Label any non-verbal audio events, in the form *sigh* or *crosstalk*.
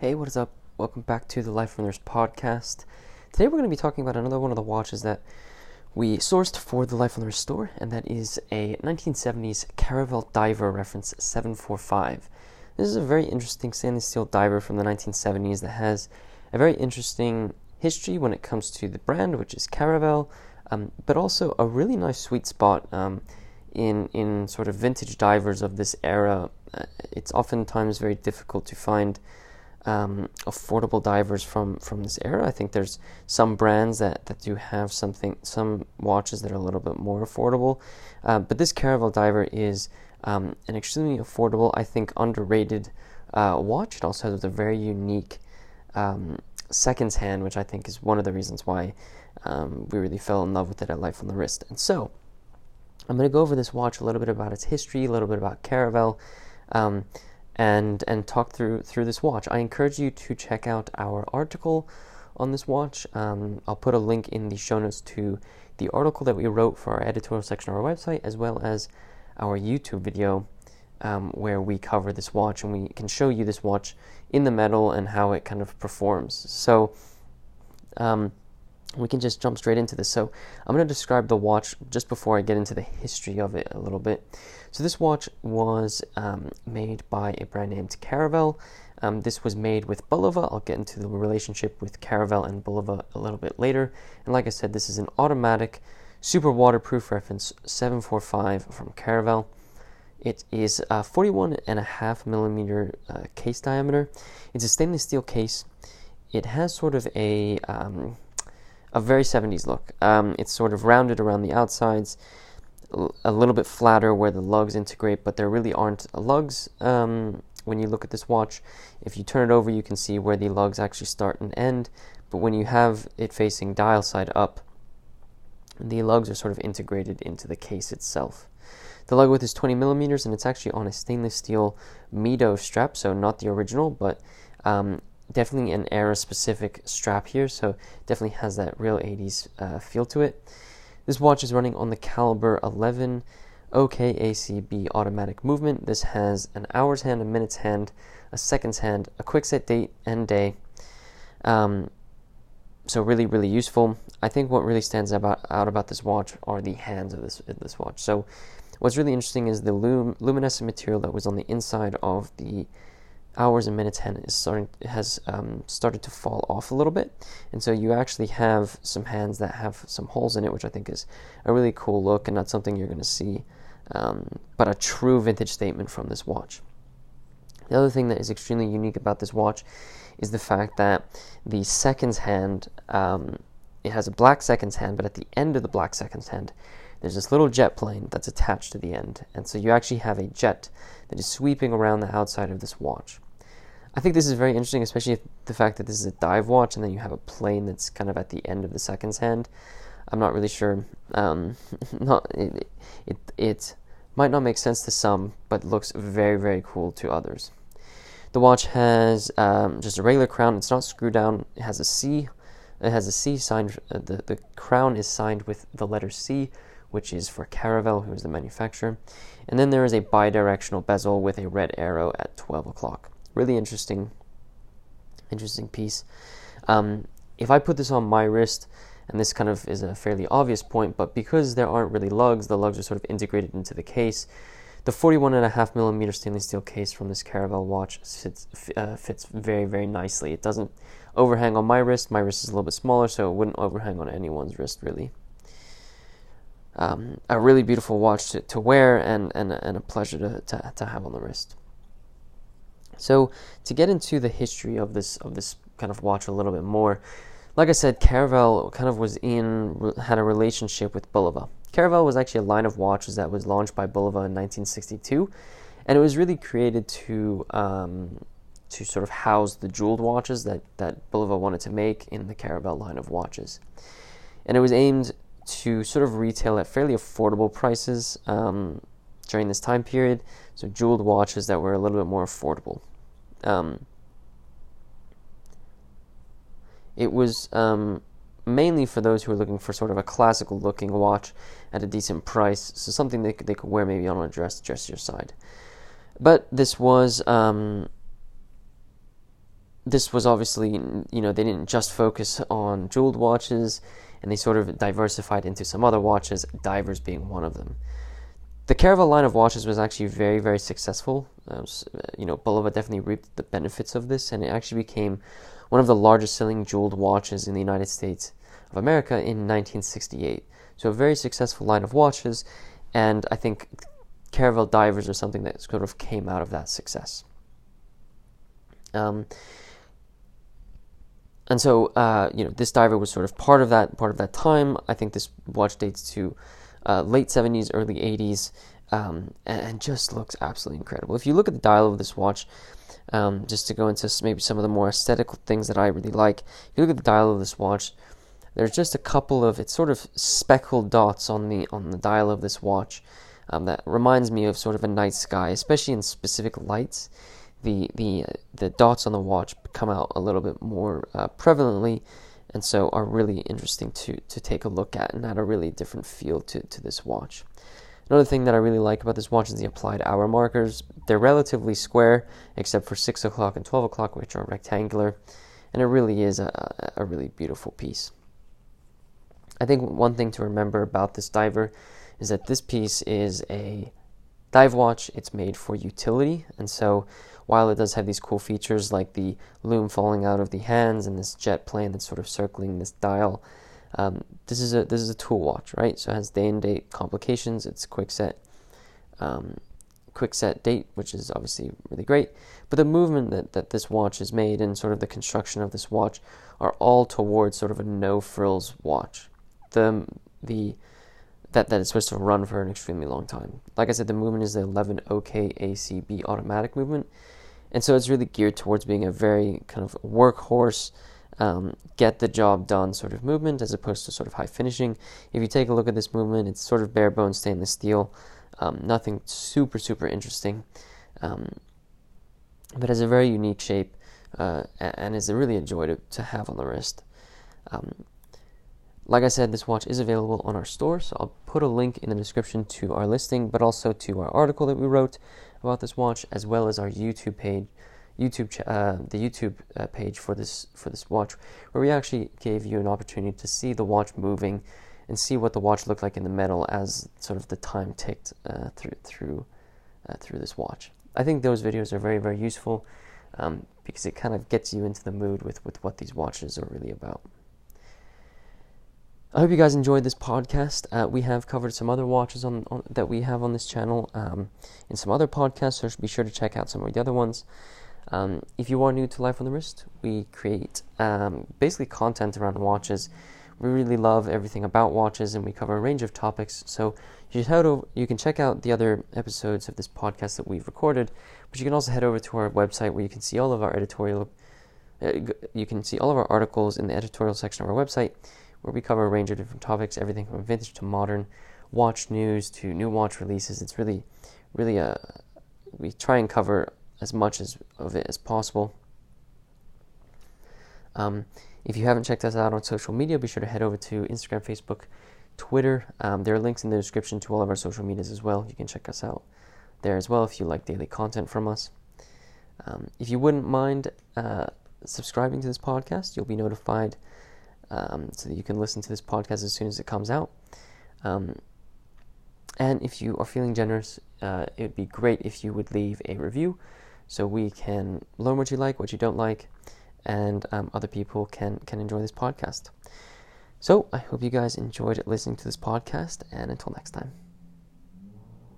Hey, what is up? Welcome back to the Life Nurse podcast. Today we're going to be talking about another one of the watches that we sourced for the Life Wrist store, and that is a 1970s Caravel Diver reference 745. This is a very interesting stainless steel diver from the 1970s that has a very interesting history when it comes to the brand, which is Caravel, um, but also a really nice sweet spot um, in in sort of vintage divers of this era. Uh, it's oftentimes very difficult to find um, affordable divers from from this era. I think there's some brands that, that do have something some watches that are a little bit more affordable, uh, but this Caravel diver is um, an extremely affordable, I think underrated uh, watch. It also has a very unique um, seconds hand, which I think is one of the reasons why um, we really fell in love with it at Life on the Wrist. And so I'm going to go over this watch a little bit about its history, a little bit about Caravel. Um, and and talk through through this watch. I encourage you to check out our article on this watch. Um, I'll put a link in the show notes to the article that we wrote for our editorial section of our website, as well as our YouTube video um, where we cover this watch and we can show you this watch in the metal and how it kind of performs. So. Um, we can just jump straight into this. So I'm going to describe the watch just before I get into the history of it a little bit. So this watch was um, made by a brand named Caravel. Um, this was made with Bulova. I'll get into the relationship with Caravel and Bulova a little bit later. And like I said, this is an automatic, super waterproof reference 745 from Caravel. It is a 41 and a half millimeter uh, case diameter. It's a stainless steel case. It has sort of a um, a very 70s look. Um, it's sort of rounded around the outsides, a little bit flatter where the lugs integrate, but there really aren't lugs um, when you look at this watch. If you turn it over, you can see where the lugs actually start and end, but when you have it facing dial side up, the lugs are sort of integrated into the case itself. The lug width is 20 millimeters, and it's actually on a stainless steel Mido strap, so not the original, but um, definitely an era specific strap here, so definitely has that real 80s uh, feel to it. This watch is running on the caliber 11 OKACB automatic movement. This has an hour's hand, a minute's hand, a second's hand, a quick set date and day. Um, so really, really useful. I think what really stands about, out about this watch are the hands of this this watch. So what's really interesting is the lum- luminescent material that was on the inside of the hours and minutes hand is starting has um, started to fall off a little bit, and so you actually have some hands that have some holes in it, which I think is a really cool look and not something you're going to see, um, but a true vintage statement from this watch. The other thing that is extremely unique about this watch is the fact that the seconds hand um, it has a black seconds hand, but at the end of the black seconds hand, there's this little jet plane that's attached to the end. And so you actually have a jet that is sweeping around the outside of this watch. I think this is very interesting, especially the fact that this is a dive watch and then you have a plane that's kind of at the end of the seconds hand. I'm not really sure. Um, *laughs* not it, it, it might not make sense to some, but looks very very cool to others. The watch has um, just a regular crown. It's not screwed down. It has a C. It has a C signed. Uh, the the crown is signed with the letter C, which is for Caravel, who is the manufacturer. And then there is a bidirectional bezel with a red arrow at 12 o'clock. Really interesting, interesting piece. Um, if I put this on my wrist, and this kind of is a fairly obvious point, but because there aren't really lugs, the lugs are sort of integrated into the case. The 41.5 millimeter stainless steel case from this Caravel watch uh, fits very, very nicely. It doesn't overhang on my wrist. My wrist is a little bit smaller, so it wouldn't overhang on anyone's wrist, really um, a really beautiful watch to, to wear and, and, and a pleasure to, to, to have on the wrist. So to get into the history of this of this kind of watch a little bit more, like I said, Caravel kind of was in had a relationship with Bulova. Caravel was actually a line of watches that was launched by Bulova in 1962, and it was really created to um, to sort of house the jeweled watches that that Bulova wanted to make in the Caravel line of watches, and it was aimed to sort of retail at fairly affordable prices um, during this time period. So jeweled watches that were a little bit more affordable. Um, it was um, mainly for those who were looking for sort of a classical looking watch at a decent price, so something they could, they could wear maybe on a dress dressier side. But this was um, this was obviously, you know, they didn't just focus on jeweled watches and they sort of diversified into some other watches, divers being one of them. The Caravel line of watches was actually very, very successful. Uh, you know, Bulova definitely reaped the benefits of this, and it actually became one of the largest selling jeweled watches in the United States of America in 1968. So, a very successful line of watches, and I think Caravel divers are something that sort of came out of that success. Um, and so, uh, you know, this diver was sort of part of that part of that time. I think this watch dates to uh, late 70s, early 80s, um, and, just looks absolutely incredible. If you look at the dial of this watch, um, just to go into maybe some of the more aesthetic things that I really like, if you look at the dial of this watch, there's just a couple of it's sort of speckled dots on the on the dial of this watch um, that reminds me of sort of a night sky, especially in specific lights the the the dots on the watch come out a little bit more uh, prevalently, and so are really interesting to to take a look at and add a really different feel to to this watch. Another thing that I really like about this watch is the applied hour markers. They're relatively square, except for six o'clock and twelve o'clock, which are rectangular, and it really is a, a really beautiful piece. I think one thing to remember about this diver is that this piece is a dive watch. It's made for utility, and so while it does have these cool features like the lume falling out of the hands and this jet plane that's sort of circling this dial, um, this is a this is a tool watch, right? So it has day and date complications. It's quick set, um, quick set date, which is obviously really great. But the movement that, that this watch is made and sort of the construction of this watch are all towards sort of a no frills watch. The the that, that it's supposed to run for an extremely long time. Like I said, the movement is the 11 OK ACB automatic movement, and so it's really geared towards being a very kind of workhorse, um, get the job done sort of movement as opposed to sort of high finishing. If you take a look at this movement, it's sort of bare bones stainless steel, um, nothing super, super interesting, um, but has a very unique shape uh, and is really a joy to, to have on the wrist. Um, like I said, this watch is available on our store, so I'll put a link in the description to our listing, but also to our article that we wrote about this watch, as well as our YouTube page, YouTube uh, the YouTube uh, page for this for this watch, where we actually gave you an opportunity to see the watch moving and see what the watch looked like in the metal as sort of the time ticked uh, through through uh, through this watch. I think those videos are very very useful um, because it kind of gets you into the mood with with what these watches are really about. I hope you guys enjoyed this podcast. Uh, we have covered some other watches on, on that we have on this channel um, in some other podcasts, so be sure to check out some of the other ones. Um, if you are new to Life on the Wrist, we create um, basically content around watches. We really love everything about watches, and we cover a range of topics. So you should head over, you can check out the other episodes of this podcast that we've recorded, but you can also head over to our website where you can see all of our editorial. Uh, you can see all of our articles in the editorial section of our website where we cover a range of different topics, everything from vintage to modern, watch news to new watch releases. It's really, really a uh, we try and cover as much as of it as possible. Um, if you haven't checked us out on social media, be sure to head over to Instagram, Facebook, Twitter. Um, there are links in the description to all of our social medias as well. You can check us out there as well if you like daily content from us. Um, if you wouldn't mind uh, subscribing to this podcast, you'll be notified um, so that you can listen to this podcast as soon as it comes out. Um, and if you are feeling generous, uh, it would be great if you would leave a review so we can learn what you like, what you don't like, and um, other people can, can enjoy this podcast. So I hope you guys enjoyed listening to this podcast, and until next time.